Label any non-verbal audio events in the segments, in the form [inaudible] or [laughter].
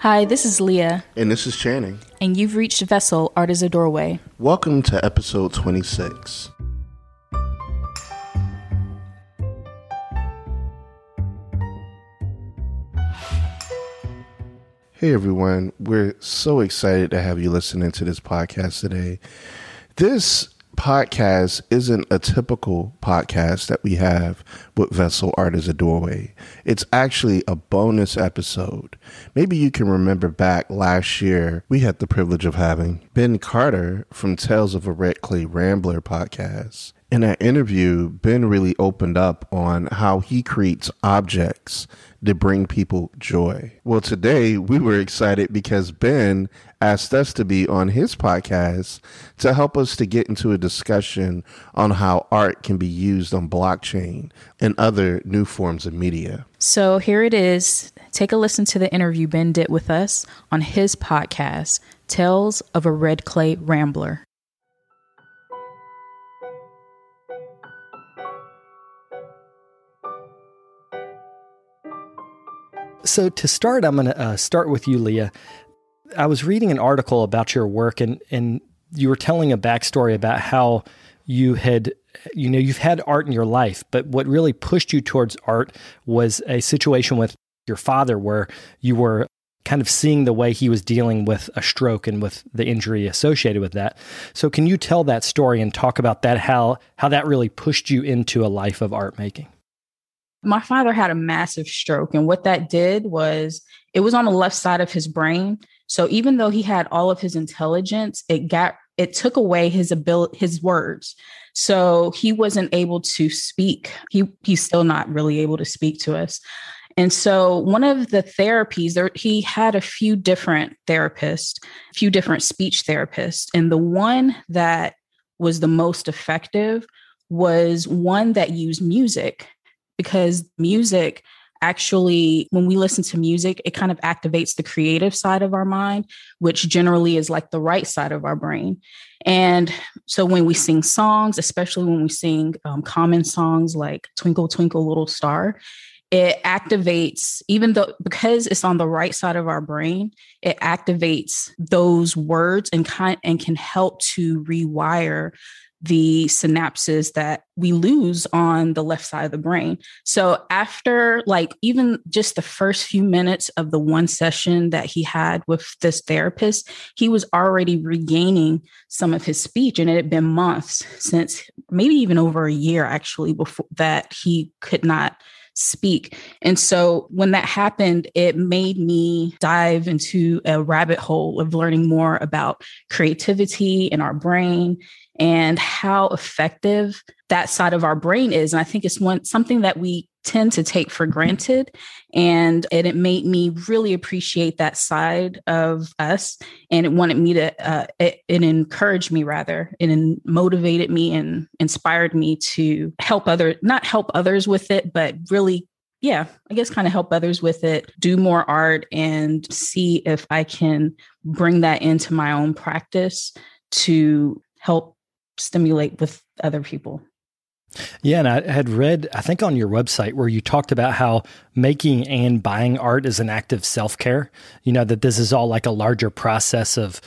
Hi, this is Leah. And this is Channing. And you've reached Vessel Art is a Doorway. Welcome to episode 26. Hey everyone, we're so excited to have you listening to this podcast today. This podcast isn't a typical podcast that we have with Vessel Art as a Doorway. It's actually a bonus episode. Maybe you can remember back last year, we had the privilege of having Ben Carter from Tales of a Red Clay Rambler podcast. In that interview, Ben really opened up on how he creates objects to bring people joy. Well, today we were excited because Ben asked us to be on his podcast to help us to get into a discussion on how art can be used on blockchain and other new forms of media. So here it is. Take a listen to the interview Ben did with us on his podcast, Tales of a Red Clay Rambler. So to start, I'm going to uh, start with you, Leah. I was reading an article about your work, and and you were telling a backstory about how you had you know you've had art in your life but what really pushed you towards art was a situation with your father where you were kind of seeing the way he was dealing with a stroke and with the injury associated with that so can you tell that story and talk about that how how that really pushed you into a life of art making my father had a massive stroke and what that did was it was on the left side of his brain. So even though he had all of his intelligence it got it took away his ability his words. So he wasn't able to speak. He he's still not really able to speak to us. And so one of the therapies there he had a few different therapists a few different speech therapists. And the one that was the most effective was one that used music because music actually when we listen to music it kind of activates the creative side of our mind which generally is like the right side of our brain. And so when we sing songs especially when we sing um, common songs like twinkle twinkle little star it activates even though because it's on the right side of our brain it activates those words and kind and can help to rewire the synapses that we lose on the left side of the brain. So after like even just the first few minutes of the one session that he had with this therapist, he was already regaining some of his speech and it had been months since maybe even over a year actually before that he could not speak. And so when that happened, it made me dive into a rabbit hole of learning more about creativity in our brain and how effective that side of our brain is. And I think it's one something that we tend to take for granted. And, and it made me really appreciate that side of us. And it wanted me to, uh, it, it encouraged me rather, it motivated me and inspired me to help other, not help others with it, but really yeah, I guess kind of help others with it, do more art and see if I can bring that into my own practice to help stimulate with other people. Yeah, and I had read, I think, on your website where you talked about how making and buying art is an act of self care. You know, that this is all like a larger process of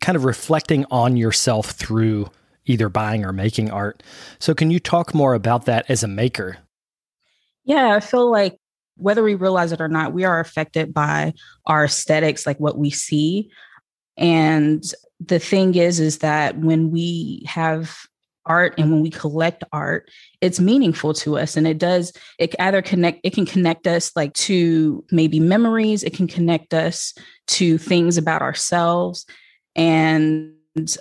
kind of reflecting on yourself through either buying or making art. So, can you talk more about that as a maker? Yeah, I feel like whether we realize it or not, we are affected by our aesthetics, like what we see. And the thing is, is that when we have art and when we collect art it's meaningful to us and it does it either connect it can connect us like to maybe memories it can connect us to things about ourselves and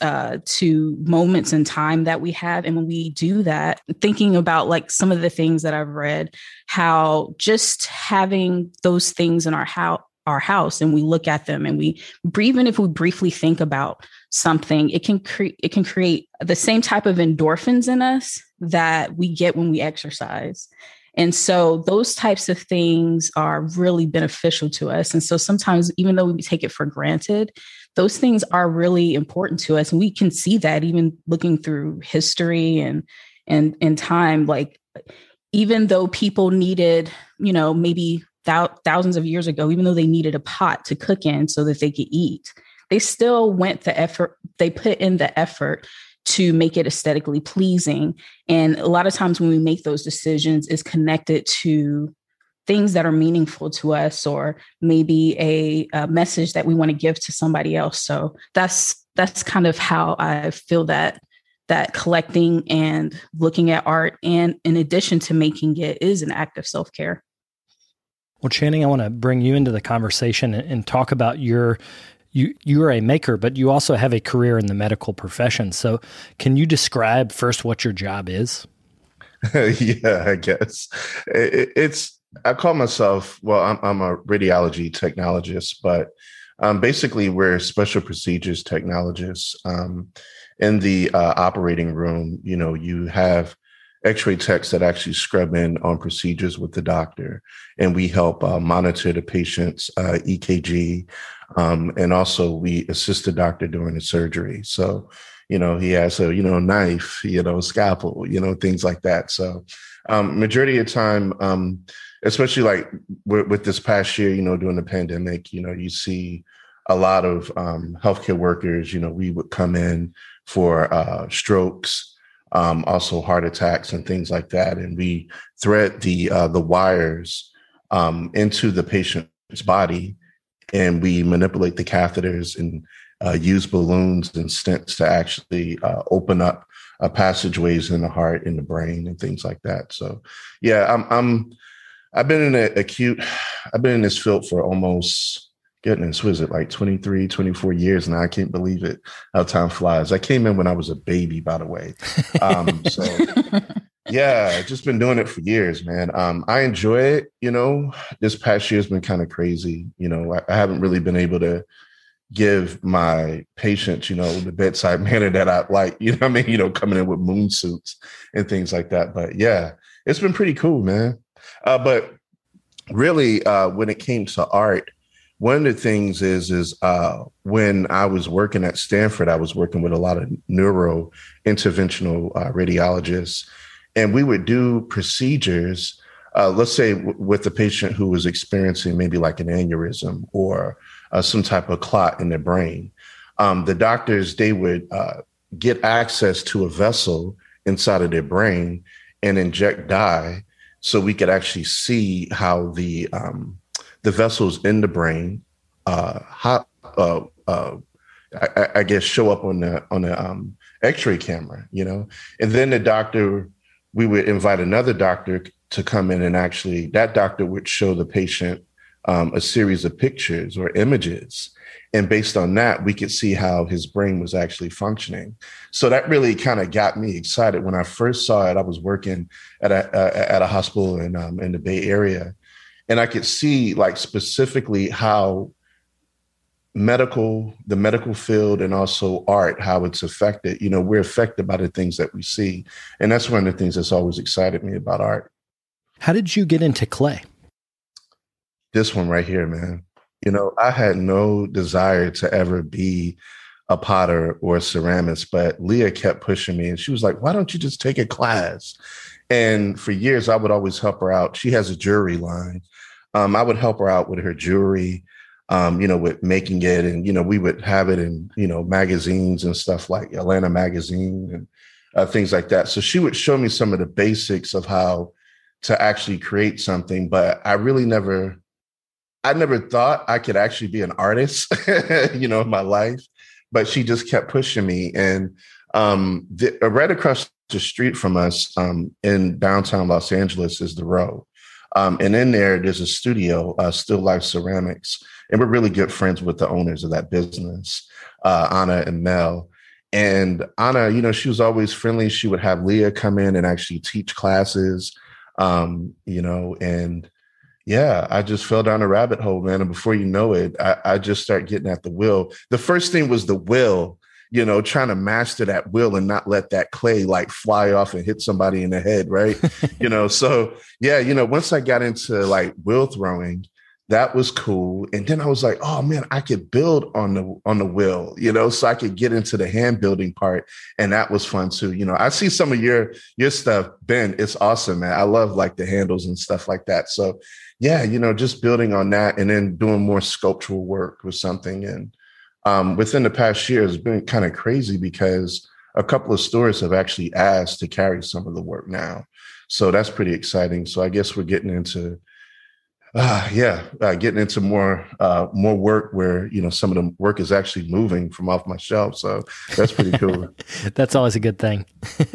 uh, to moments in time that we have and when we do that thinking about like some of the things that i've read how just having those things in our house our house and we look at them and we even if we briefly think about something it can create it can create the same type of endorphins in us that we get when we exercise. And so those types of things are really beneficial to us. And so sometimes even though we take it for granted those things are really important to us. And we can see that even looking through history and and and time like even though people needed you know maybe thousands of years ago, even though they needed a pot to cook in so that they could eat, they still went the effort, they put in the effort to make it aesthetically pleasing. And a lot of times when we make those decisions is connected to things that are meaningful to us or maybe a, a message that we want to give to somebody else. So that's that's kind of how I feel that that collecting and looking at art and in addition to making it is an act of self-care. Well, Channing, I want to bring you into the conversation and, and talk about your you you are a maker, but you also have a career in the medical profession. So, can you describe first what your job is? [laughs] yeah, I guess it, it's. I call myself well. I'm, I'm a radiology technologist, but um, basically we're special procedures technologists. Um, in the uh, operating room, you know, you have x-ray techs that actually scrub in on procedures with the doctor. And we help uh, monitor the patient's uh, ekg um, and also we assist the doctor during the surgery. So you know he has a you know knife you know scalpel you know things like that. So um, majority of time um, especially like with, with, this past year you know during the pandemic you know you see a lot of um, healthcare workers you know we would come in for uh, strokes um, also heart attacks and things like that. And we thread the uh, the wires um, into the patient's body, and we manipulate the catheters and uh, use balloons and stents to actually uh, open up uh, passageways in the heart, in the brain, and things like that. So, yeah, I'm I'm I've been in a acute. [sighs] I've been in this field for almost goodness, was it like 23, 24 years now? I can't believe it how time flies. I came in when I was a baby, by the way. Um, so [laughs] yeah, just been doing it for years, man. Um, I enjoy it. You know, this past year has been kind of crazy. You know, I, I, haven't really been able to give my patients, you know, the bedside [laughs] manner that I like, you know I mean? You know, coming in with moon suits and things like that. But yeah, it's been pretty cool, man. Uh, but really, uh, when it came to art, one of the things is is uh, when I was working at Stanford, I was working with a lot of neuro interventional uh, radiologists, and we would do procedures. Uh, let's say w- with a patient who was experiencing maybe like an aneurysm or uh, some type of clot in their brain. Um, the doctors they would uh, get access to a vessel inside of their brain and inject dye, so we could actually see how the um, the vessels in the brain, uh, uh, uh, I, I, guess, show up on the on the um, X-ray camera, you know, and then the doctor, we would invite another doctor to come in and actually that doctor would show the patient um, a series of pictures or images. And based on that, we could see how his brain was actually functioning. So that really kind of got me excited. When I first saw it, I was working at a, at a hospital in, um, in the Bay Area and I could see like specifically how medical, the medical field, and also art, how it's affected. You know, we're affected by the things that we see, and that's one of the things that's always excited me about art. How did you get into clay? This one right here, man. You know, I had no desire to ever be a potter or a ceramist, but Leah kept pushing me and she was like, why don't you just take a class? And for years, I would always help her out. She has a jewelry line um, I would help her out with her jewelry, um, you know, with making it. And, you know, we would have it in, you know, magazines and stuff like Atlanta Magazine and uh, things like that. So she would show me some of the basics of how to actually create something. But I really never, I never thought I could actually be an artist, [laughs] you know, in my life. But she just kept pushing me. And um, the, right across the street from us um, in downtown Los Angeles is the Row. Um, and in there, there's a studio, uh, Still Life Ceramics, and we're really good friends with the owners of that business, uh, Anna and Mel. And Anna, you know, she was always friendly. She would have Leah come in and actually teach classes, um, you know, and yeah, I just fell down a rabbit hole, man. And before you know it, I, I just start getting at the wheel. The first thing was the wheel you know, trying to master that wheel and not let that clay like fly off and hit somebody in the head, right? [laughs] you know, so yeah, you know, once I got into like wheel throwing, that was cool. And then I was like, oh man, I could build on the on the wheel, you know, so I could get into the hand building part. And that was fun too. You know, I see some of your your stuff, Ben. It's awesome, man. I love like the handles and stuff like that. So yeah, you know, just building on that and then doing more sculptural work with something. And um, within the past year, it's been kind of crazy because a couple of stores have actually asked to carry some of the work now. So that's pretty exciting. So I guess we're getting into uh, yeah, uh, getting into more uh, more work where you know some of the work is actually moving from off my shelf. So that's pretty cool. [laughs] that's always a good thing. [laughs]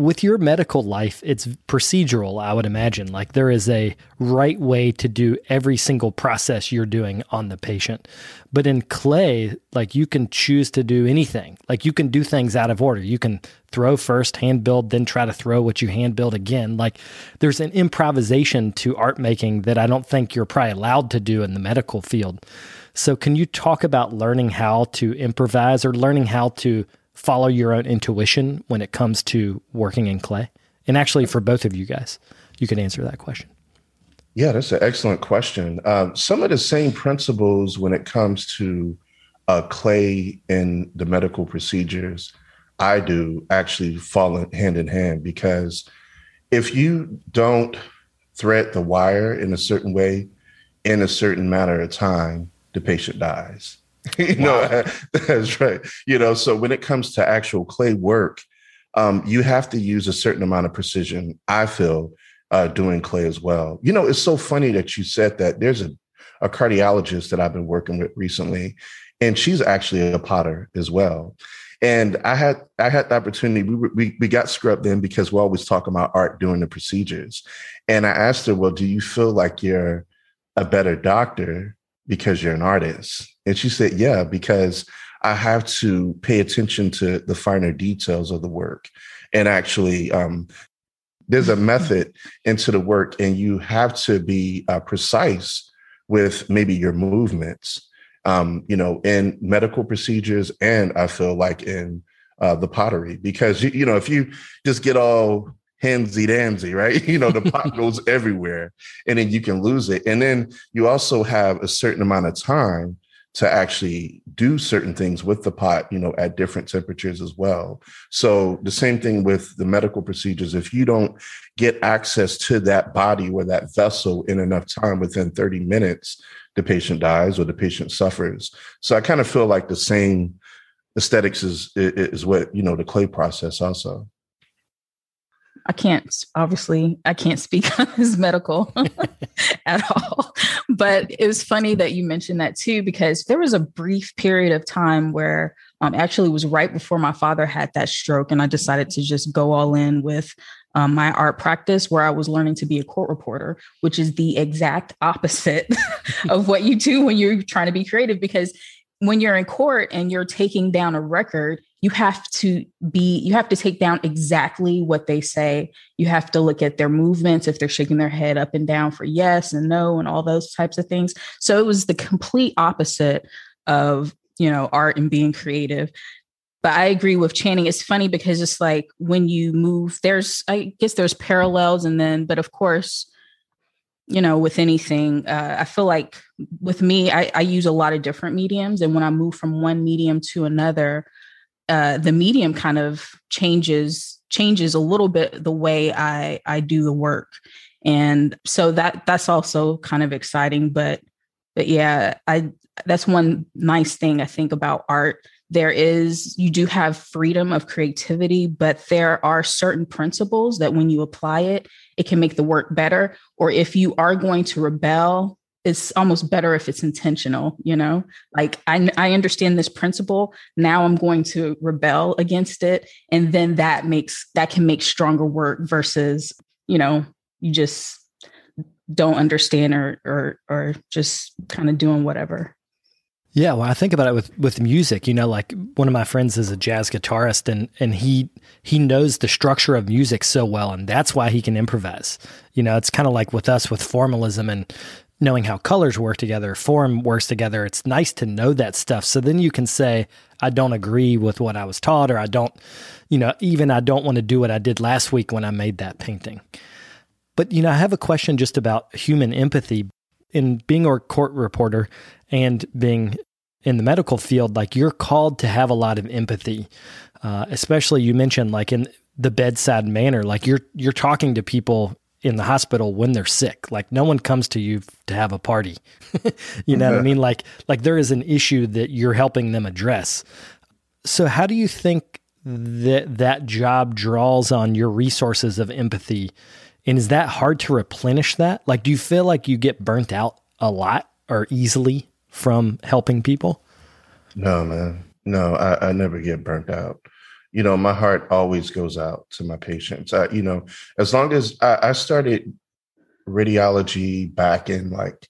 with your medical life, it's procedural, I would imagine. Like there is a right way to do every single process you're doing on the patient. But in clay, like you can choose to do anything. Like you can do things out of order. You can throw first, hand build, then try to throw what you hand build again. Like there's an improvisation to art making that I don't think you're probably allowed to do in the medical field. So, can you talk about learning how to improvise or learning how to follow your own intuition when it comes to working in clay? And actually, for both of you guys, you can answer that question. Yeah, that's an excellent question. Um, some of the same principles when it comes to uh, clay in the medical procedures I do actually fall hand in hand because if you don't thread the wire in a certain way in a certain matter of time, the patient dies. [laughs] you wow. know, [laughs] that's right. You know, so when it comes to actual clay work, um, you have to use a certain amount of precision, I feel, uh, doing clay as well. You know, it's so funny that you said that. There's a, a cardiologist that I've been working with recently, and she's actually a potter as well. And I had I had the opportunity. We we we got scrubbed in because we're always talk about art doing the procedures, and I asked her, "Well, do you feel like you're a better doctor because you're an artist?" And she said, Yeah, because I have to pay attention to the finer details of the work. And actually, um, there's a method into the work, and you have to be uh, precise with maybe your movements, um, you know, in medical procedures, and I feel like in uh, the pottery, because you, you know, if you just get all handsy danzy, right? [laughs] You know, the pot goes [laughs] everywhere, and then you can lose it. And then you also have a certain amount of time to actually do certain things with the pot, you know, at different temperatures as well. So the same thing with the medical procedures. If you don't get access to that body or that vessel in enough time within 30 minutes, the patient dies or the patient suffers. So I kind of feel like the same aesthetics is is what, you know, the clay process also. I can't obviously I can't speak [laughs] on his medical [laughs] [laughs] at all. But it was funny that you mentioned that too, because there was a brief period of time where um actually was right before my father had that stroke, and I decided to just go all in with um, my art practice where I was learning to be a court reporter, which is the exact opposite of what you do when you're trying to be creative. Because when you're in court and you're taking down a record, you have to be you have to take down exactly what they say. You have to look at their movements if they're shaking their head up and down for yes and no and all those types of things. So it was the complete opposite of you know art and being creative. But i agree with channing. It's funny because it's like when you move there's i guess there's parallels and then but of course you know with anything uh, i feel like with me I, I use a lot of different mediums. And when i move from one medium to another uh, the medium kind of changes changes a little bit the way I I do the work, and so that that's also kind of exciting. But but yeah, I that's one nice thing I think about art. There is you do have freedom of creativity, but there are certain principles that when you apply it, it can make the work better. Or if you are going to rebel it's almost better if it's intentional you know like I, I understand this principle now i'm going to rebel against it and then that makes that can make stronger work versus you know you just don't understand or or or just kind of doing whatever yeah, well, I think about it with with music. You know, like one of my friends is a jazz guitarist, and and he he knows the structure of music so well, and that's why he can improvise. You know, it's kind of like with us with formalism and knowing how colors work together, form works together. It's nice to know that stuff. So then you can say, I don't agree with what I was taught, or I don't, you know, even I don't want to do what I did last week when I made that painting. But, you know, I have a question just about human empathy. in being a court reporter and being in the medical field, like you're called to have a lot of empathy. Uh, especially you mentioned like in the bedside manner, like you're you're talking to people in the hospital when they're sick. Like no one comes to you to have a party. [laughs] you know what I mean? Like like there is an issue that you're helping them address. So how do you think that that job draws on your resources of empathy? And is that hard to replenish that? Like do you feel like you get burnt out a lot or easily from helping people? No, man. No, I, I never get burnt out you know, my heart always goes out to my patients. I, you know, as long as I, I started radiology back in like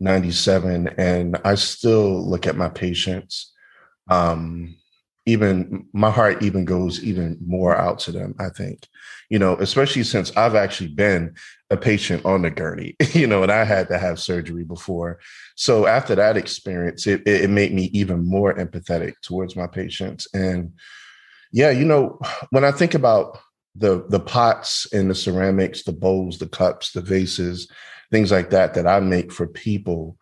97 and I still look at my patients. Um, even my heart even goes even more out to them, I think, you know, especially since I've actually been a patient on the gurney, [laughs] you know, and I had to have surgery before. So after that experience, it, it made me even more empathetic towards my patients. And, yeah, you know, when I think about the the pots and the ceramics, the bowls, the cups, the vases, things like that that I make for people,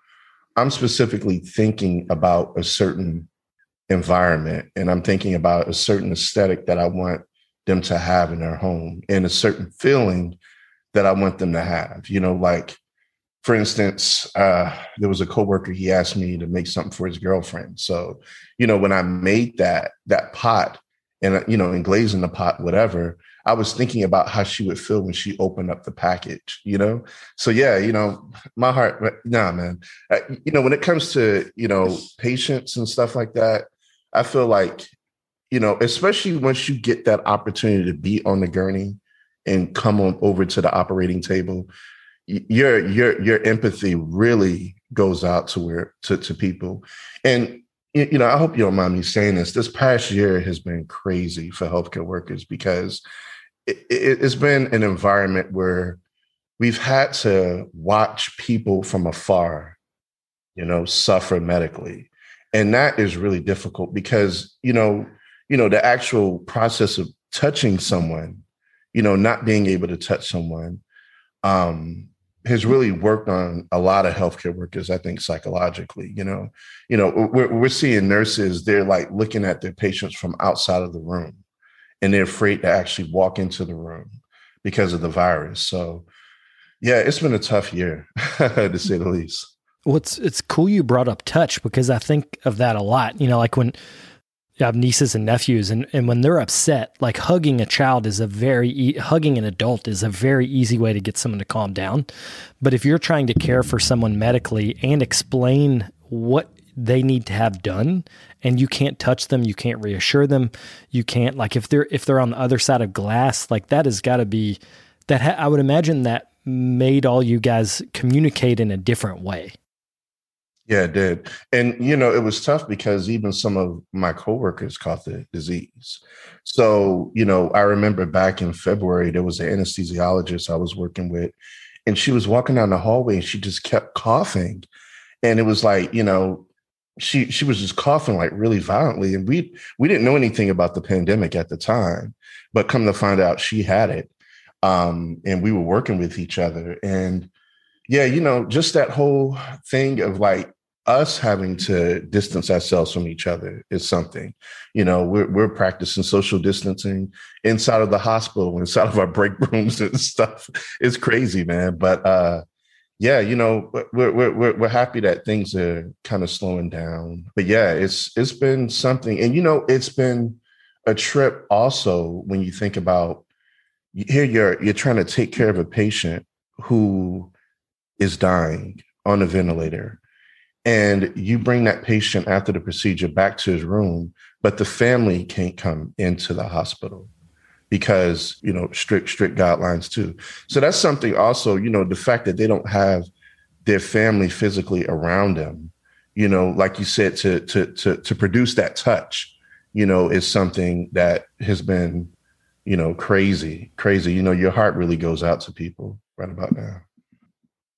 I'm specifically thinking about a certain environment and I'm thinking about a certain aesthetic that I want them to have in their home and a certain feeling that I want them to have. You know, like for instance, uh, there was a coworker. He asked me to make something for his girlfriend. So, you know, when I made that that pot, and uh, you know, and glazing the pot, whatever. I was thinking about how she would feel when she opened up the package, you know? So yeah, you know, my heart, nah, man. Uh, you know, when it comes to, you know, patience and stuff like that, I feel like, you know, especially once you get that opportunity to be on the gurney and come on over to the operating table, your your your empathy really goes out to where to, to people. And you know, I hope you don't mind me saying this. This past year has been crazy for healthcare workers because it, it's been an environment where we've had to watch people from afar, you know, suffer medically. And that is really difficult because, you know, you know, the actual process of touching someone, you know, not being able to touch someone, um, has really worked on a lot of healthcare workers, I think, psychologically. You know, you know, we're, we're seeing nurses, they're like looking at their patients from outside of the room and they're afraid to actually walk into the room because of the virus. So yeah, it's been a tough year [laughs] to say the least. Well, it's it's cool you brought up touch because I think of that a lot. You know, like when I have nieces and nephews, and, and when they're upset, like hugging a child is a very e- hugging an adult is a very easy way to get someone to calm down. But if you're trying to care for someone medically and explain what they need to have done, and you can't touch them, you can't reassure them, you can't like if they're if they're on the other side of glass, like that has got to be that. Ha- I would imagine that made all you guys communicate in a different way. Yeah, it did. And you know, it was tough because even some of my coworkers caught the disease. So, you know, I remember back in February, there was an anesthesiologist I was working with, and she was walking down the hallway and she just kept coughing. And it was like, you know, she she was just coughing like really violently. And we we didn't know anything about the pandemic at the time, but come to find out she had it. Um, and we were working with each other. And yeah, you know, just that whole thing of like us having to distance ourselves from each other is something. You know, we're we're practicing social distancing inside of the hospital, inside of our break [laughs] rooms and stuff. It's crazy, man. But uh yeah, you know, we're we're we're happy that things are kind of slowing down. But yeah, it's it's been something, and you know, it's been a trip also when you think about here you're you're trying to take care of a patient who is dying on a ventilator and you bring that patient after the procedure back to his room but the family can't come into the hospital because you know strict strict guidelines too. So that's something also you know the fact that they don't have their family physically around them you know like you said to to to, to produce that touch you know is something that has been you know crazy crazy. You know your heart really goes out to people right about now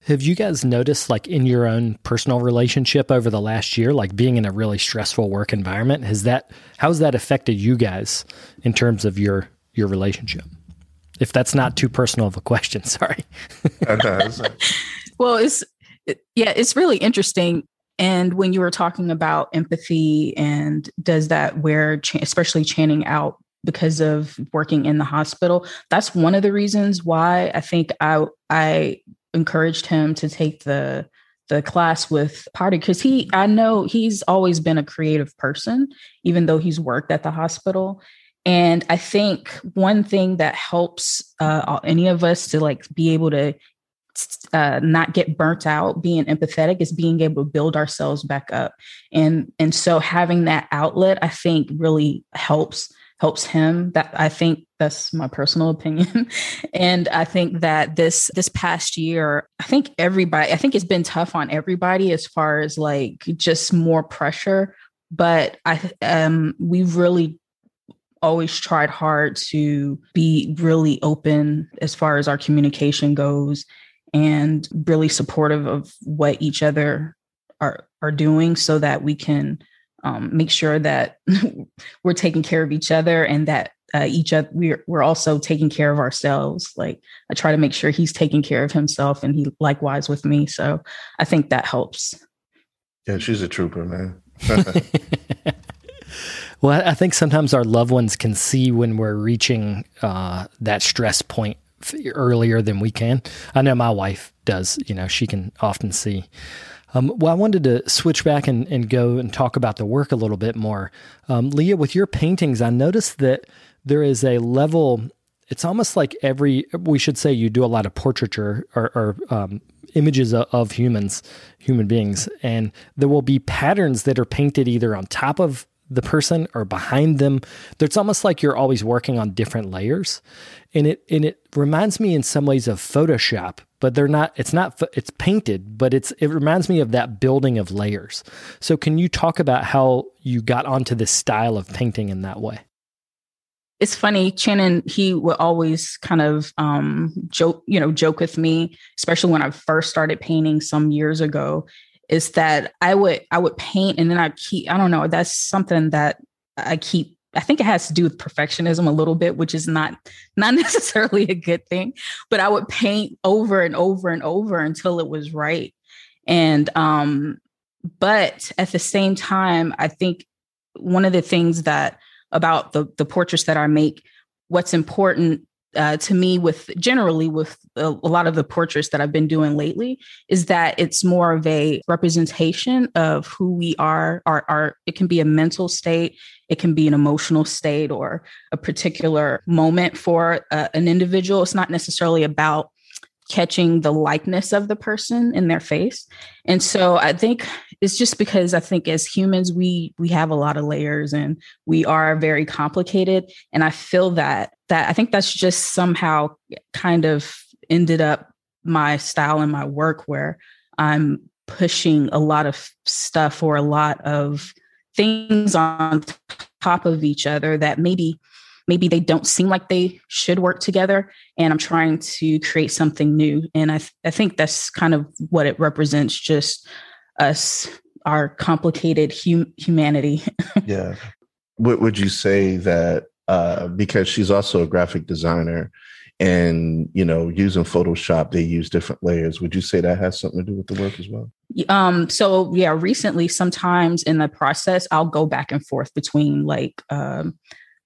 have you guys noticed, like in your own personal relationship over the last year, like being in a really stressful work environment, has that how's that affected you guys in terms of your your relationship? If that's not too personal of a question, [laughs] sorry. [laughs] well, it's yeah, it's really interesting. And when you were talking about empathy and does that where, especially Channing out because of working in the hospital, that's one of the reasons why I think I I encouraged him to take the the class with Party because he I know he's always been a creative person, even though he's worked at the hospital. And I think one thing that helps uh, any of us to like be able to uh, not get burnt out being empathetic is being able to build ourselves back up and and so having that outlet i think really helps helps him that i think that's my personal [laughs] opinion. And i think that this this past year i think everybody i think it's been tough on everybody as far as like just more pressure but i um we've really always tried hard to be really open as far as our communication goes and really supportive of what each other are are doing so that we can um, make sure that [laughs] we're taking care of each other and that uh, each other we're we're also taking care of ourselves like i try to make sure he's taking care of himself and he likewise with me so i think that helps yeah she's a trooper man [laughs] [laughs] well i think sometimes our loved ones can see when we're reaching uh, that stress point earlier than we can. I know my wife does, you know, she can often see. Um, well, I wanted to switch back and, and go and talk about the work a little bit more. Um, Leah, with your paintings, I noticed that there is a level, it's almost like every, we should say you do a lot of portraiture or, or um, images of, humans, human beings, and there will be patterns that are painted either on top of the person or behind them. It's almost like you're always working on different layers. And it and it reminds me in some ways of Photoshop, but they're not it's not it's painted, but it's it reminds me of that building of layers. So can you talk about how you got onto this style of painting in that way? It's funny, Channing, he would always kind of um, joke, you know, joke with me, especially when I first started painting some years ago is that I would I would paint and then I keep I don't know that's something that I keep I think it has to do with perfectionism a little bit which is not not [laughs] necessarily a good thing but I would paint over and over and over until it was right and um but at the same time I think one of the things that about the the portraits that I make what's important uh, to me with generally with a, a, lot of the portraits that I've been doing lately is that it's more of a representation of who we are. Our, our it can be a mental state, it can be an emotional state, or a particular moment for uh, an individual. It's not necessarily about catching the likeness of the person in their face and so i think it's just because i think as humans we we have a lot of layers and we are very complicated and i feel that that i think that's just somehow kind of ended up my style and my work where i'm pushing a lot of stuff or a lot of things on top of each other that maybe maybe they don't seem like they should work together and i'm trying to create something new. And i, th- I think that's kind of what it represents just us our complicated hum- humanity. [laughs] Yeah. What would you say that uh, because she's also a graphic designer and you know using photoshop they use different layers would you say that has something to do with the work as well um so yeah recently sometimes in the process i'll go back and forth between like um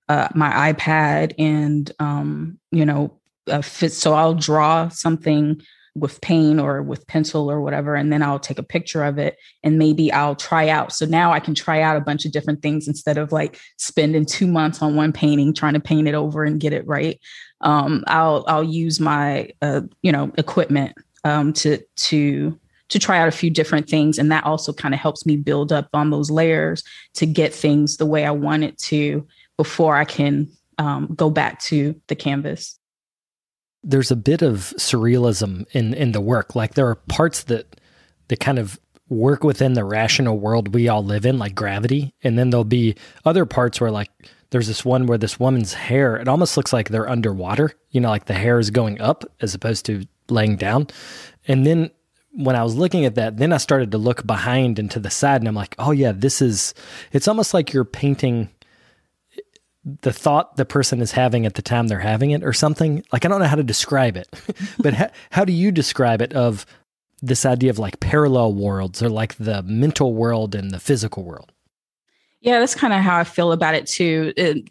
uh, my iPad and um, you know uh. So I'll draw something with paint or with pencil or whatever, and then I'll take a picture of it and maybe I'll try out. So now I can try out a bunch of different things instead of like spending two months on one painting trying to paint it over and get it right. Um, I'll I'll use my uh, you know equipment um, to to to try out a few different things and that also kind of helps me build up on those layers to get things the way I want it to before I can um, go back to the canvas. There's a bit of surrealism in in the work. Like there are parts that that kind of work within the rational world we all live in, like gravity, and then there'll be other parts where like there's this one where this woman's hair it almost looks like they're underwater. You know, like the hair is going up as opposed to laying down, and then when I was looking at that, then I started to look behind and to the side, and I'm like, oh yeah, this is. It's almost like you're painting the thought the person is having at the time they're having it or something like i don't know how to describe it [laughs] but how, how do you describe it of this idea of like parallel worlds or like the mental world and the physical world. Yeah, that's kind of how I feel about it too. It,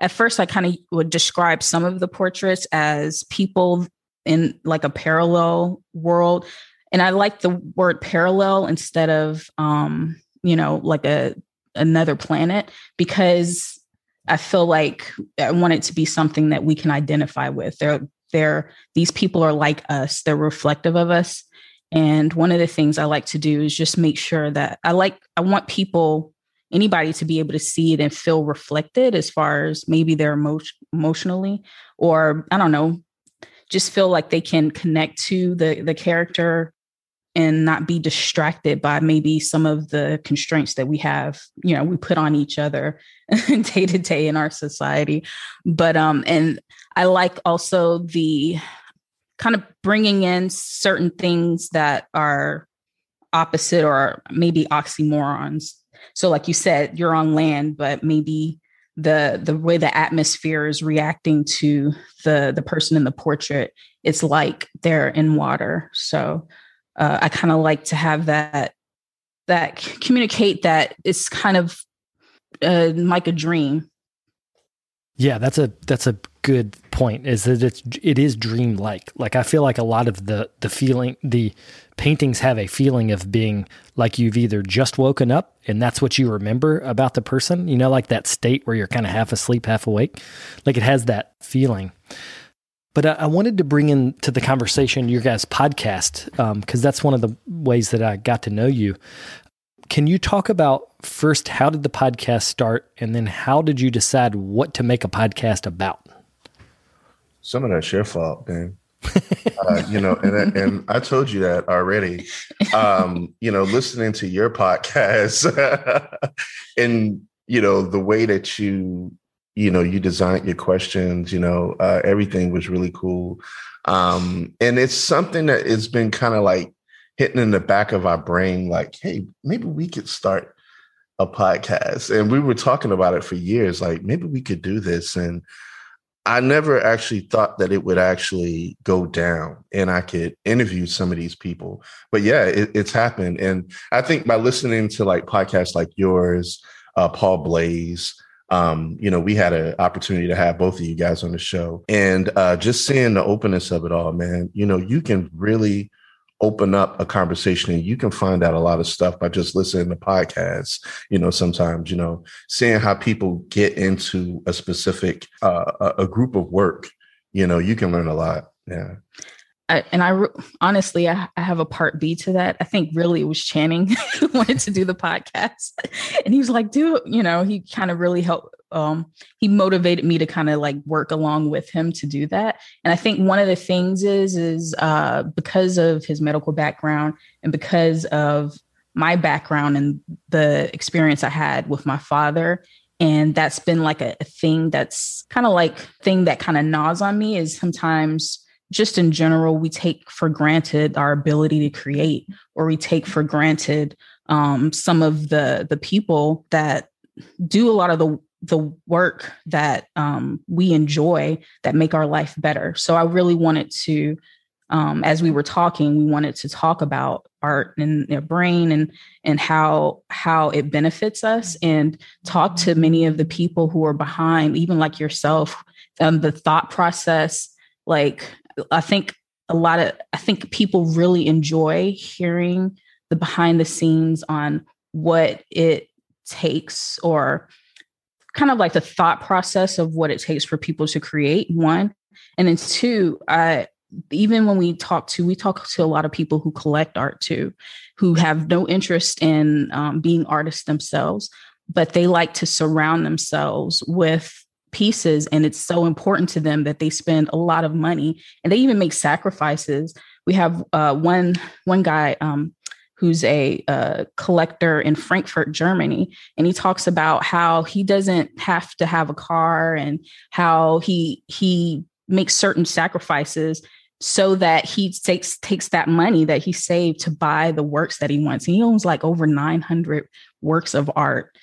at first, I kind of would describe some of the portraits as people in like a parallel world. And I like the word parallel instead of, um, you know, like a another planet because I feel like I want it to be something that we can identify with. They're they're these people are like us. They're reflective of us. And one of the things I like to do is just make sure that I like I want people anybody to be able to see it and feel reflected as far as maybe they're emo- emotionally or I don't know, just feel like they can connect to the the character and not be distracted by maybe some of the constraints that we have you know we put on each other [laughs] day to day in our society. But um and i like also the kind of bringing in certain things that are opposite or maybe oxymorons. So like you said you're on land but maybe the the way the atmosphere is reacting to the the person in the portrait it's like they're in water. So uh, i kind of like to have that that communicate that it's kind of uh, like a dream yeah that's a that's a good point is that it's it is dreamlike like i feel like a lot of the the feeling the paintings have a feeling of being like you've either just woken up and that's what you remember about the person, you know, like that state where you're kind of half asleep, half awake. Like it has that feeling. But I, I wanted to bring into the conversation your guys' podcast because um, that's one of the ways that I got to know you. Can you talk about first how did the podcast start, and then how did you decide what to make a podcast about? Some of that's your fault, Dan uh, you know, and and I told you that already. Um, you know, listening to your podcast [laughs] and you know the way that you you know you designed your questions, you know, uh, everything was really cool. Um, and it's something that has been kind of like hitting in the back of our brain, like, hey, maybe we could start a podcast. And we were talking about it for years, like maybe we could do this and I never actually thought that it would actually go down and I could interview some of these people. But yeah, it, it's happened. And I think by listening to like podcasts like yours, uh, Paul Blaze, um, you know, we had an opportunity to have both of you guys on the show. And uh, just seeing the openness of it all, man, you know, you can really open up a conversation and you can find out a lot of stuff by just listening to podcasts you know sometimes you know seeing how people get into a specific uh, a, group of work you know you can learn a lot. Yeah I, and I honestly, I, I, have a part B to that. I think really it was Channing [laughs] who wanted to do the podcast, and he was like, "Do you know?" He kind of really helped. Um, he motivated me to kind of like work along with him to do that. And I think one of the things is is uh, because of his medical background and because of my background and the experience I had with my father and that's been like a, a thing that's kind of like thing that kind of gnaws on me is sometimes just in general, we take for granted our ability to create, or we take for granted um, some of the the people that do a lot of the the work that um, we enjoy that make our life better. So I really wanted to, um, as we were talking, we wanted to talk about art and their brain and and how how it benefits us, and talk to many of the people who are behind, even like yourself, um, the thought process, like I think a lot of I think people really enjoy hearing the behind the scenes on what it takes or kind of like the thought process of what it takes for people to create one. And then two i even when we talk to we talk to a lot of people who collect art too who have no interest in um, being artists themselves but they like to surround themselves with pieces and it's so important to them that they spend a lot of money and they even make sacrifices we have uh, one one guy um, who's a, a collector in frankfurt germany and he talks about how he doesn't have to have a car and how he he makes certain sacrifices so that he takes takes that money that he saved to buy the works that he wants. He owns like over 900 works of art.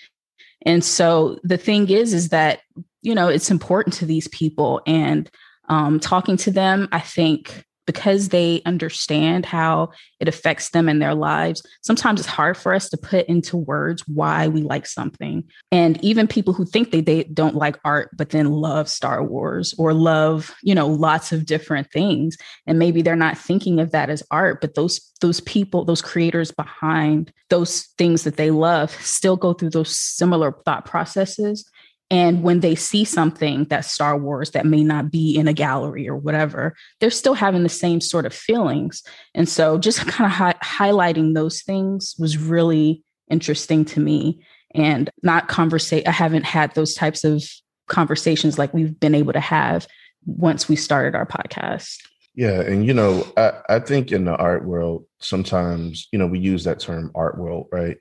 And so the thing is is that you know, it's important to these people. And um, talking to them, I think because they understand how it affects them in their lives, sometimes it's hard for us to put into words why we like something. And even people who think they, they don't like art, but then love Star Wars or love, you know, lots of different things. And maybe they're not thinking of that as art, but those those people, those creators behind those things that they love still go through those similar thought processes and when they see something that's Star Wars that may not be in a gallery or whatever, they're still having the same sort of feelings. And so just [laughs] kind of hi- highlighting those things was really interesting to me and not conversate. I haven't had those types of conversations like we've been able to have once we started our podcast. Yeah. And, you know, I, I think in the art world, sometimes, you know, we use that term art world, right?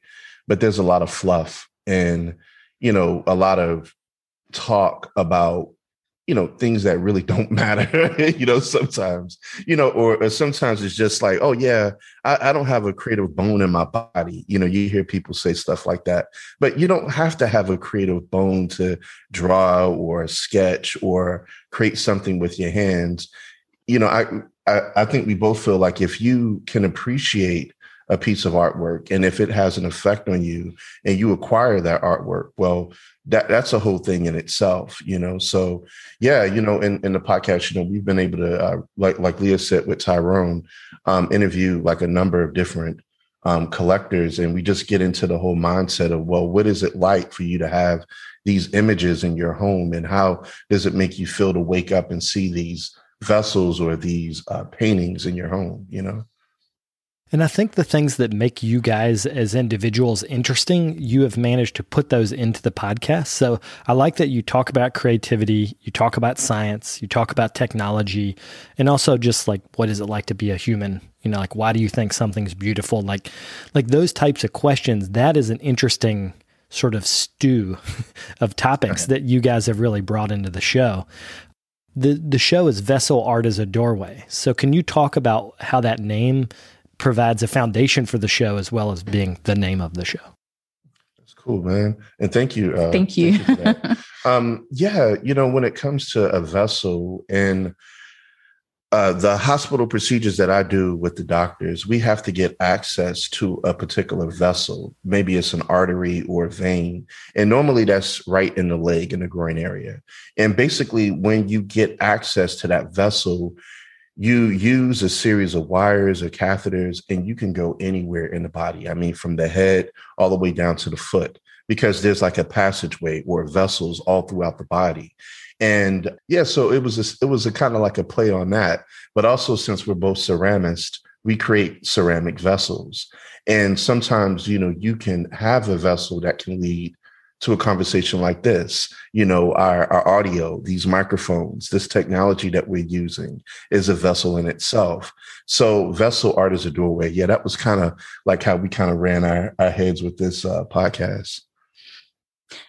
But there's a lot of fluff and, you know, a lot of talk about you know things that really [laughs] don't matter you know sometimes you know or, or, sometimes it's just like oh yeah I, I, don't have a creative bone in my body. You know you hear people say stuff like that but you don't have to have a creative bone to draw or sketch or create something with your hands. You know I, I i think we both feel like if you can appreciate a piece of artwork and if it has an effect on you and you acquire that artwork well that that's a whole thing in itself you know? So yeah you know in, in the podcast you know we've been able to uh, like like leah said with tyrone um, interview like a number of different um, collectors and we just get into the whole mindset of well what is it like for you to have these images in your home and how does it make you feel to wake up and see these vessels or these uh, paintings in your home you know and I think the things that make you guys as individuals interesting, you have managed to put those into the podcast. So I like that you talk about creativity, you talk about science, you talk about technology, and also just like what is it like to be a human? You know, like why do you think something's beautiful? Like like those types of questions, that is an interesting sort of stew [laughs] of topics that you guys have really brought into the show. The the show is Vessel Art as a Doorway. So can you talk about how that name provides a foundation for the show as well as being the name of the show. That's cool, man. And thank you. Uh, thank you. Thank you [laughs] um, yeah, you know, when it comes to a vessel and uh, the hospital procedures that I do with the doctors, we have to get access to a particular vessel. Maybe it's an artery or vein. And normally that's right in the leg, in the groin area. And basically, when you get access to that vessel, you use a series of wires or catheters and you can go anywhere in the body. I mean, from the head all the way down to the foot, because there's like a passageway or vessels all throughout the body. And yeah, so it was a, it was a kind of like a play on that. But also, since we're both ceramists, we create ceramic vessels. And sometimes, you know, you can have a vessel that can lead to a conversation like this. You know, our, our audio, these microphones, this technology that we're using is a vessel in itself. So vessel art is a doorway. Yeah, that was kind of like how we kind of ran our, our heads with this uh, podcast.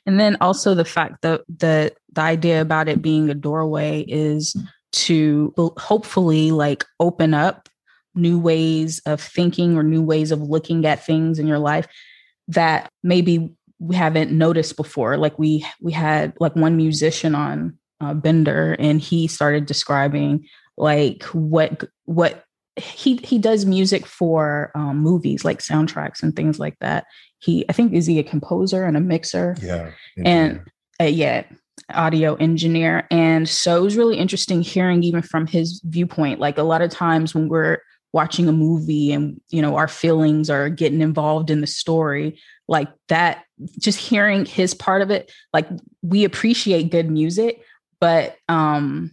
And then also the fact that the the idea about it being a doorway is to hopefully like open up new ways of thinking or new ways of looking at things in your life that maybe we haven't noticed before. Like we we had like one musician on uh, Bender, and he started describing like what what he he does music for um, movies like soundtracks and things like that. He I think is he a composer and a mixer. Yeah, and uh, yeah, audio engineer. And so it was really interesting hearing even from his viewpoint. Like a lot of times when we're watching a movie and you know our feelings are getting involved in the story like that just hearing his part of it like we appreciate good music but um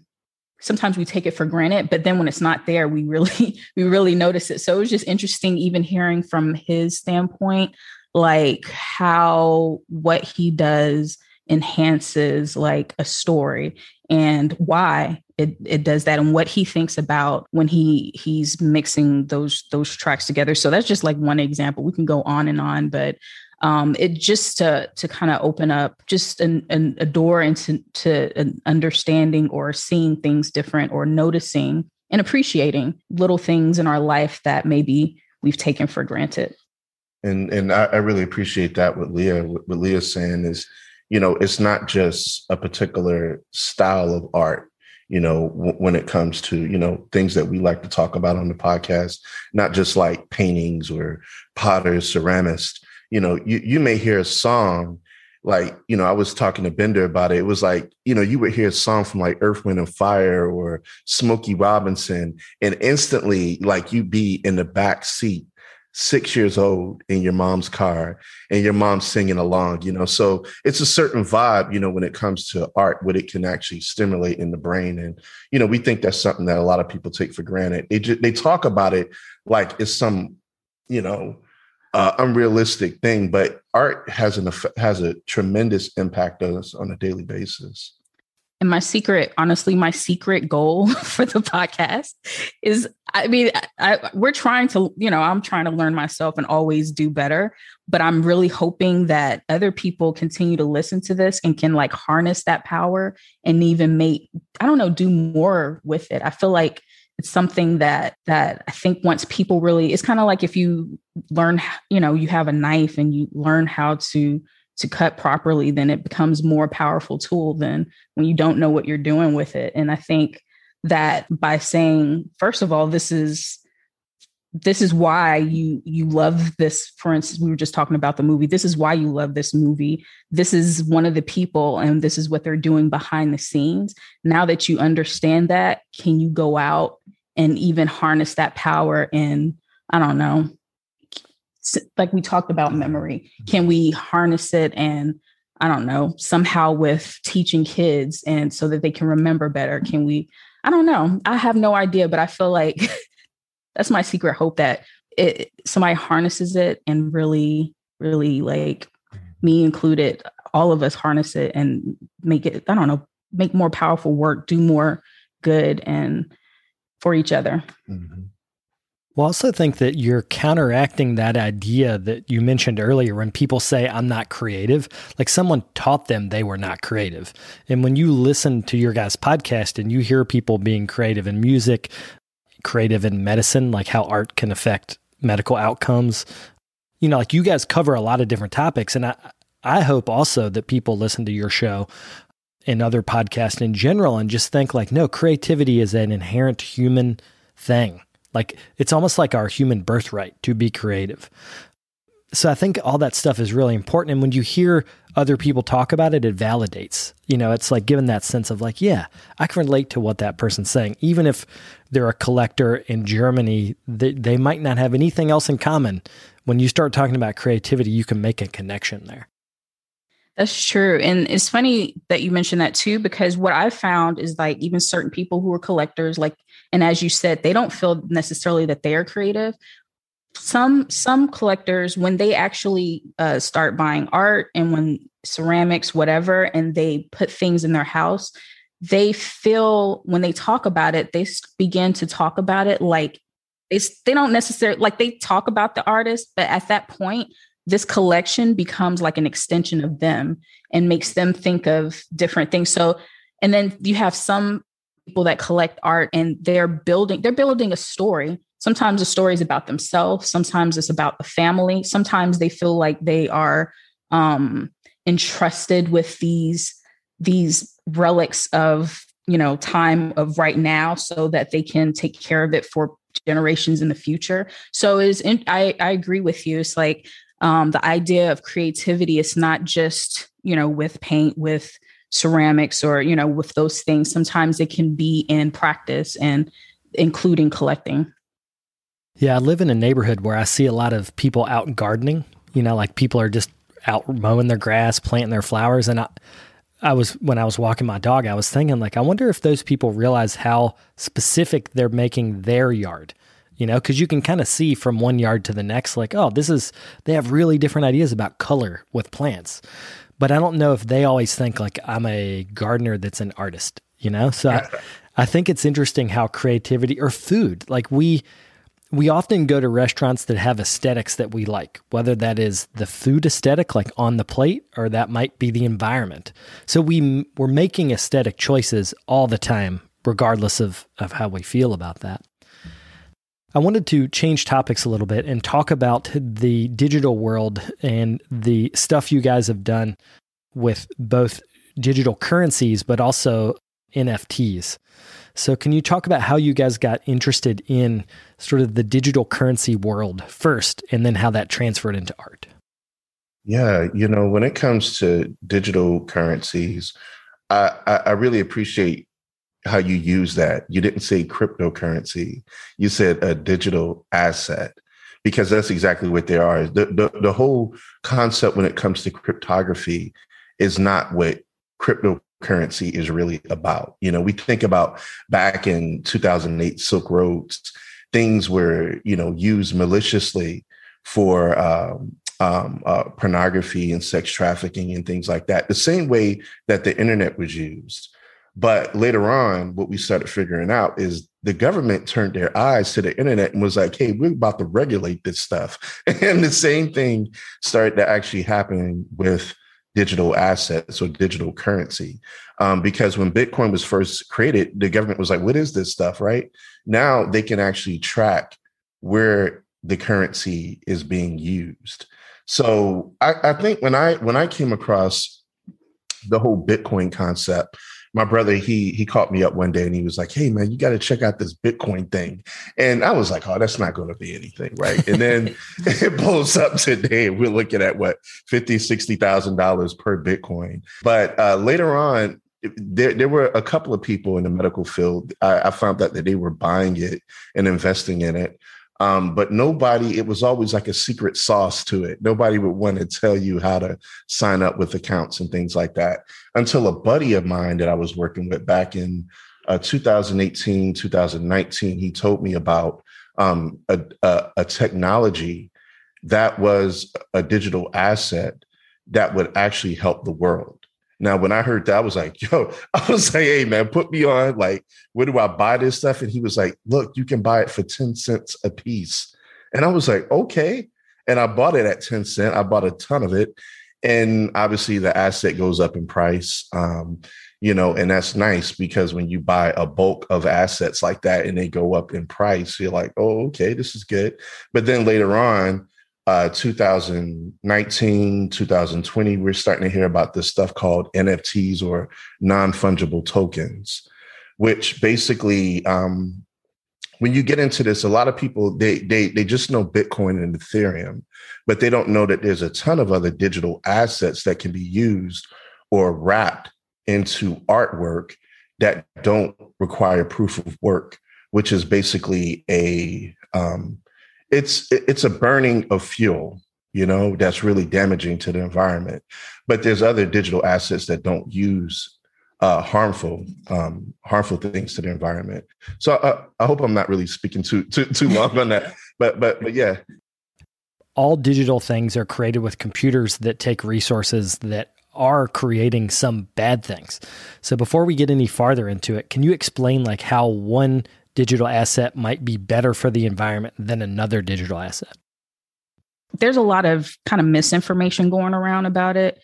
sometimes we take it for granted but then when it's not there we really [laughs] we really notice it. So it was just interesting even hearing from his standpoint like how what he does enhances like a story and why it, it does that and what he thinks about when he he's mixing those those tracks together. So that's just like one example. We can go on and on but um, it just to to kind of open up just an, an, a door into to an understanding or seeing things different or noticing and appreciating little things in our life that maybe we've taken for granted. And and I, I really appreciate that. What Leah what, what Leah's saying is, you know, it's not just a particular style of art. you know, w- when it comes to, you know, things that we like to talk about on the podcast, not just like paintings or potters, ceramists. You know, you, you may hear a song like, you know, I was talking to Bender about it. It was like, you know, you would hear a song from like Earth, Wind and Fire or Smokey Robinson, and instantly, like, you'd be in the back seat six years old in your mom's car and your mom's singing along, you know. So it's a certain vibe, you know, when it comes to art, what it can actually stimulate in the brain. And, you know, we think that's something that a lot of people take for granted. They, just, they talk about it like it's some, you know, uh, unrealistic thing, but art has an effect, has a tremendous impact on us on a daily basis. And my secret, honestly, my secret goal [laughs] for the podcast is I mean, I, we're trying to, you know, I'm trying to learn myself and always do better. But I'm really hoping that other people continue to listen to this and can like harness that power and even make, I don't know, do more with it. I feel like it's something that that I think once people really, it's kind of like if you learn, you know, you have a knife and you learn how to to cut properly, then it becomes more powerful tool than when you don't know what you're doing with it. And I think that by saying, first of all, this is this is why you you love this for instance we were just talking about the movie. This is why you love this movie. This is one of the people and this is what they're doing behind the scenes. Now that you understand that can you go out and even harness that power in i don't know like we talked about memory. Can we harness it and i don't know somehow with teaching kids and so that they can remember better? Can we i don't know. I have no idea but i feel like [laughs] that's my secret hope that it somebody harnesses it and really really like me included all of us harness it and make it i don't know make more powerful work do more good and for each other mm-hmm. Well, I also think that you're counteracting that idea that you mentioned earlier when people say, I'm not creative. Like someone taught them they were not creative. And when you listen to your guys' podcast and you hear people being creative in music, creative in medicine, like how art can affect medical outcomes, you know, like you guys cover a lot of different topics. And I, I hope also that people listen to your show and other podcasts in general and just think like, no, creativity is an inherent human thing like it's almost like our human birthright to be creative. So I think all that stuff is really important. And when you hear other people talk about it, it validates. You know, it's like given that sense of like, yeah, I can relate to what that person's saying. Even if they're a collector in Germany, they, they might not have anything else in common. When you start talking about creativity, you can make a connection there. That's true. And it's funny that you mentioned that too, because what I've found is like even certain people who are collectors, like, and as you said, they don't feel necessarily that they are creative. Some some collectors, when they actually uh, start buying art and when ceramics, whatever, and they put things in their house, they feel when they talk about it, they begin to talk about it like it's they don't necessarily like they talk about the artist, but at that point, this collection becomes like an extension of them and makes them think of different things. So, and then you have some people that collect art and they're building, they're building a story. Sometimes the story is about themselves. Sometimes it's about the family. Sometimes they feel like they are um, entrusted with these these relics of you know time of right now so that they can take care of it for generations in the future so is I, I agree with you it's like um, the idea of creativity is not just you know with paint with ceramics or you know with those things. Sometimes it can be in practice and including collecting. Yeah i live in a neighborhood where i see a lot of people out gardening you know like people are just out mowing their grass planting their flowers. And i I was when I was walking my dog, I was thinking like, I wonder if those people realize how specific they're making their yard you know, because you can kind of see from one yard to the next, like, oh, this is, they have really different ideas about color with plants. But I don't know if they always think like I'm a gardener that's an artist, you know? So I, [laughs] I think it's interesting how creativity or food, like we, we often go to restaurants that have aesthetics that we like, whether that is the food aesthetic, like on the plate, or that might be the environment. So we we're making aesthetic choices all the time, regardless of of how we feel about that. I wanted to change topics a little bit and talk about the digital world and the stuff you guys have done with both digital currencies, but also NFTs. So, can you talk about how you guys got interested in sort of the digital currency world first, and then how that transferred into art? Yeah, you know, when it comes to digital currencies, I, I, really appreciate how you use that. You didn't say cryptocurrency, you said a digital asset because that's exactly what they are. The, the, the whole concept when it comes to cryptography is not what cryptocurrency is really about. You know, we think about back in 2008 Silk Roads, things were, you know, used maliciously for um, um, uh, pornography and sex trafficking and things like that, the same way that the internet was used. But later on, what we started figuring out is the government turned their eyes to the internet and was like, hey, we're about to regulate this stuff. [laughs] And the same thing started to actually happen with digital assets or digital currency. Um, because when Bitcoin was first created, the government was like, what is this stuff, right? Now they can actually track where the currency is being used. So I, I think when I when I came across the whole Bitcoin concept, my brother he he caught me up one day and he was like hey man you got to check out this bitcoin thing. And i was like oh that's not going to be anything right? And then [laughs] [laughs] it pulls up today we're looking at what 50 60000 dollars per bitcoin. But uh, later on there, there were a couple of people in the medical field. I, I found that, that they were buying it and investing in it um, but nobody, it was always like a secret sauce to it. Nobody would want to tell you how to sign up with accounts and things like that until a buddy of mine that I was working with back in uh, 2018, 2019, he told me about um, a, a, a technology that was a digital asset that would actually help the world. Now, when I heard that, I was like, yo, [laughs] I was like, hey, man, put me on. Like, where do I buy this stuff? And he was like, look, you can buy it for 10 cents a piece. And I was like, okay. And I bought it at 10 cent. I bought a ton of it. And obviously the asset goes up in price. Um, you know, and that's nice because when you buy a bulk of assets like that and they go up in price, you're like, oh, okay, this is good. But then later on, uh, 2019, 2020, we're starting to hear about this stuff called NFTs or non fungible tokens, which basically, um, when you get into this, a lot of people they they they just know Bitcoin and Ethereum, but they don't know that there's a ton of other digital assets that can be used or wrapped into artwork that don't require proof of work, which is basically a um, it's it's a burning of fuel you know that's really damaging to the environment. But there's other digital assets that don't use uh, harmful um, harmful things to the environment. So uh, i hope i'm not really speaking too too, too long on that [laughs] but but but yeah. All digital things are created with computers that take resources that are creating some bad things. So before we get any farther into it can you explain like how one digital asset might be better for the environment than another digital asset? There's a lot of kind of misinformation going around about it.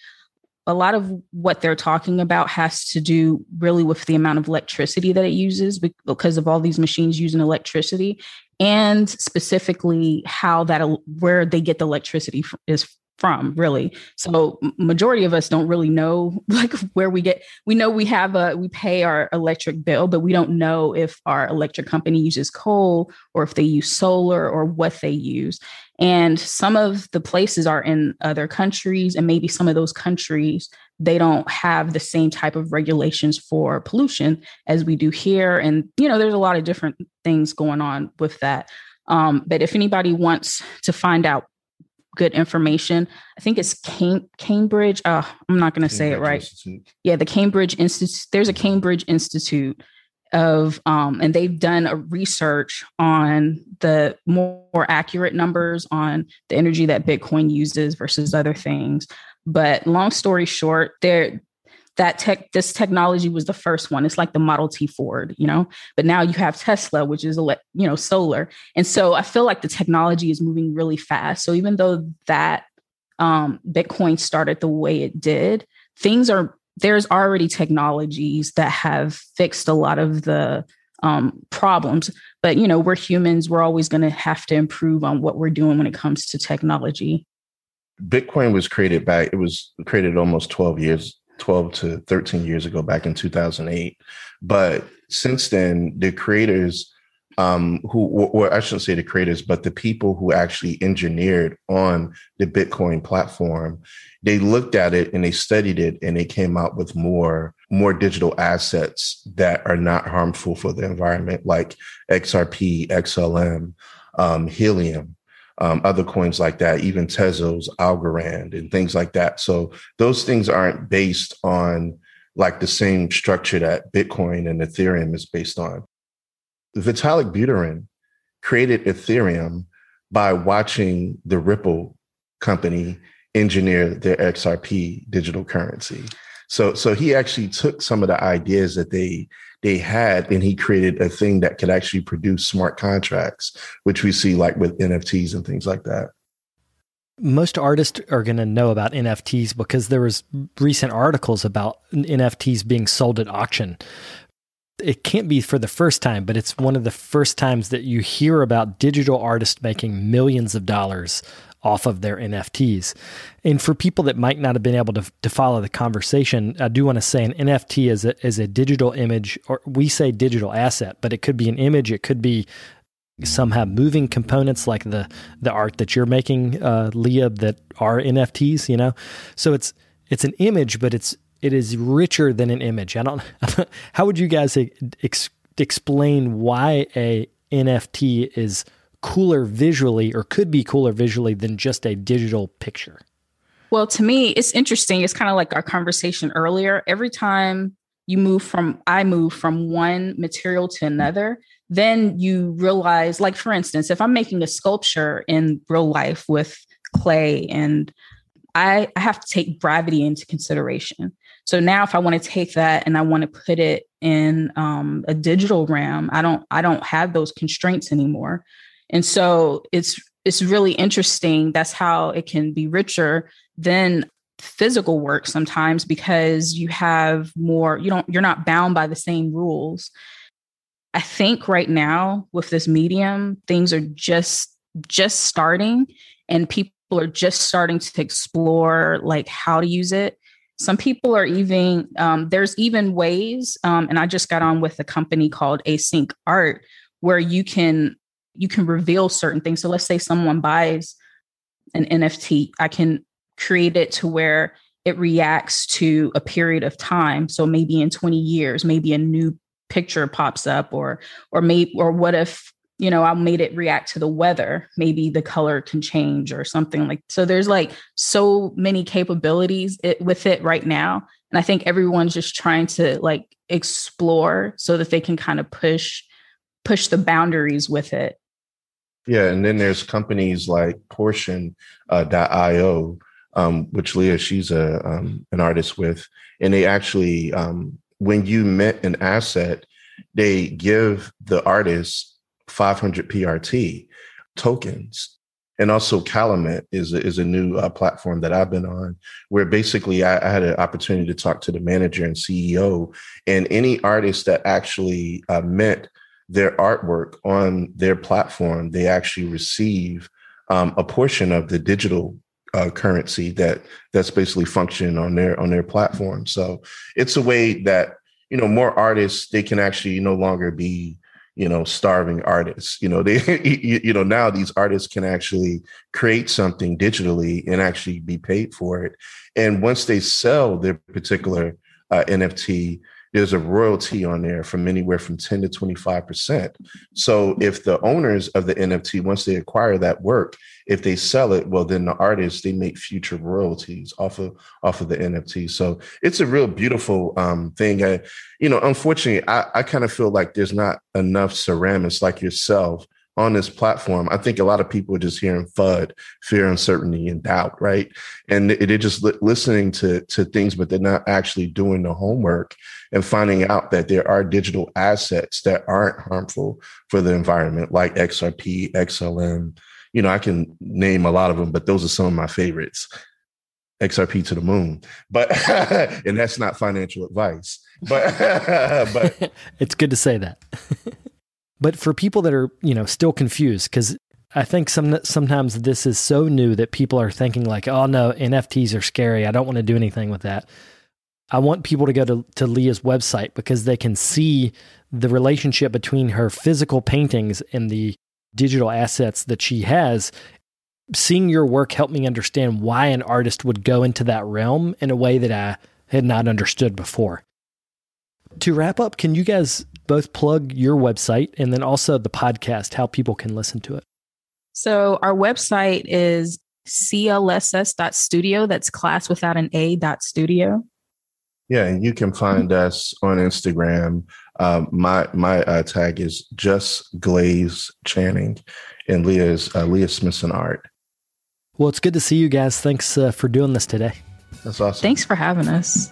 A lot of what they're talking about has to do really with the amount of electricity that it uses because of all these machines using electricity and specifically how that where they get the electricity is from really. So majority of us don't really know [laughs] like where we get we know we have a we pay our electric bill but we don't know if our electric company uses coal or if they use solar or what they use. And some of the places are in other countries and maybe some of those countries they don't have the same type of regulations for pollution as we do here. And you know there's a lot of different things going on with that. Um, but if anybody wants to find out good information. I think it's Cam- Cambridge. Uh, I'm not going to say it right. Institute. Yeah, the Cambridge Institute. There's a Cambridge Institute of, um, and they've done a research on the more, more accurate numbers on the energy that Bitcoin uses versus other things. But long story short, there that tech this technology was the first one. It's like the model t ford you know? But now you have tesla which is you know solar. And so i feel like the technology is moving really fast. So even though that um, bitcoin started the way it did things are there's already technologies that have fixed a lot of the um, problems. But you know we're humans. We're always going to have to improve on what we're doing when it comes to technology. Bitcoin was created back it was created almost 12 years 12 to 13 years ago, back in 2008. But since then, the creators um, who, or I shouldn't say the creators, but the people who actually engineered on the Bitcoin platform, they looked at it and they studied it and they came out with more more digital assets that are not harmful for the environment, like XRP, XLM, um, Helium, um, other coins like that, even Tezos, Algorand, and things like that. So those things aren't based on like the same structure that Bitcoin and Ethereum is based on. Vitalik Buterin created Ethereum by watching the Ripple company engineer their XRP digital currency. So, so he actually took some of the ideas that they they had and he created a thing that could actually produce smart contracts, which we see like with NFTs and things like that. Most artists are going to know about NFTs because there was recent articles about NFTs being sold at auction. It can't be for the first time, but it's one of the first times that you hear about digital artists making millions of dollars off of their NFTs. And for people that might not have been able to, to follow the conversation, I do want to say an NFT is a, is a digital image, or we say digital asset, but it could be an image, it could be some have moving components like the the art that you're making, uh, Leah, that are NFTs. You know, so it's it's an image, but it's it is richer than an image. I don't. [laughs] How would you guys ex- explain why a NFT is cooler visually, or could be cooler visually than just a digital picture? Well, to me, it's interesting. It's kind of like our conversation earlier. Every time you move from, I move from one material to another, then you realize, like, for instance, if I'm making a sculpture in real life with clay and I, I have to take gravity into consideration. So now if I want to take that and I want to put it in um, a digital realm, I don't I don't have those constraints anymore. And so it's it's really interesting. That's how it can be richer than physical work sometimes because you have more, you don't, you're not bound by the same rules. I think right now with this medium, things are just just starting and people are just starting to explore like how to use it some people are even um, there's even ways um, and i just got on with a company called async art where you can you can reveal certain things so let's say someone buys an nft i can create it to where it reacts to a period of time so maybe in 20 years maybe a new picture pops up or or maybe or what if you know, I made it react to the weather. Maybe the color can change or something like. So there's like so many capabilities it, with it right now, and I think everyone's just trying to like explore so that they can kind of push push the boundaries with it. Yeah, and then there's companies like Portion.io, uh, um, which Leah she's a um, an artist with, and they actually um, when you mint an asset, they give the artist 500 PRT tokens. And also Kalamint is a, is a new uh, platform that I've been on where basically I, I, had an opportunity to talk to the manager and CEO and any artist that actually uh, meant their artwork on their platform, they actually receive um, a portion of the digital uh, currency that that's basically functioning on their on their platform. So it's a way that you know more artists they can actually no longer be you know starving artists you know [laughs] they you know now these artists can actually create something digitally and actually be paid for it and once they sell their particular uh, nft there's a royalty on there from anywhere from 10 to 25%. So if the owners of the NFT, once they acquire that work, if they sell it, well, then the artists, they make future royalties off of off of the NFT. So it's a real beautiful um, thing. I, you know, unfortunately, I, I kind of feel like there's not enough ceramists like yourself on this platform, I think a lot of people are just hearing FUD, fear, uncertainty, and doubt, right? And they're just listening to to things, but they're not actually doing the homework and finding out that there are digital assets that aren't harmful for the environment, like XRP, XLM. You know, I can name a lot of them, but those are some of my favorites. XRP to the moon, but [laughs] and that's not financial advice, but [laughs] but [laughs] it's good to say that. But for people that are, you know, still confused, because I think some sometimes this is so new that people are thinking like, oh no, NFTs are scary. I don't want to do anything with that. I want people to go to, to Leah's website because they can see the relationship between her physical paintings and the digital assets that she has. Seeing your work helped me understand why an artist would go into that realm in a way that I had not understood before. To wrap up, can you guys both plug your website and then also the podcast, how people can listen to it? So, our website is clss.studio. That's class without an A dot studio. Yeah, and you can find us on Instagram. Um, my my uh, tag is just Glaze Channing, and Leah's uh, Leah Smithson Art. Well, it's good to see you guys. Thanks uh, for doing this today. That's awesome. Thanks for having us.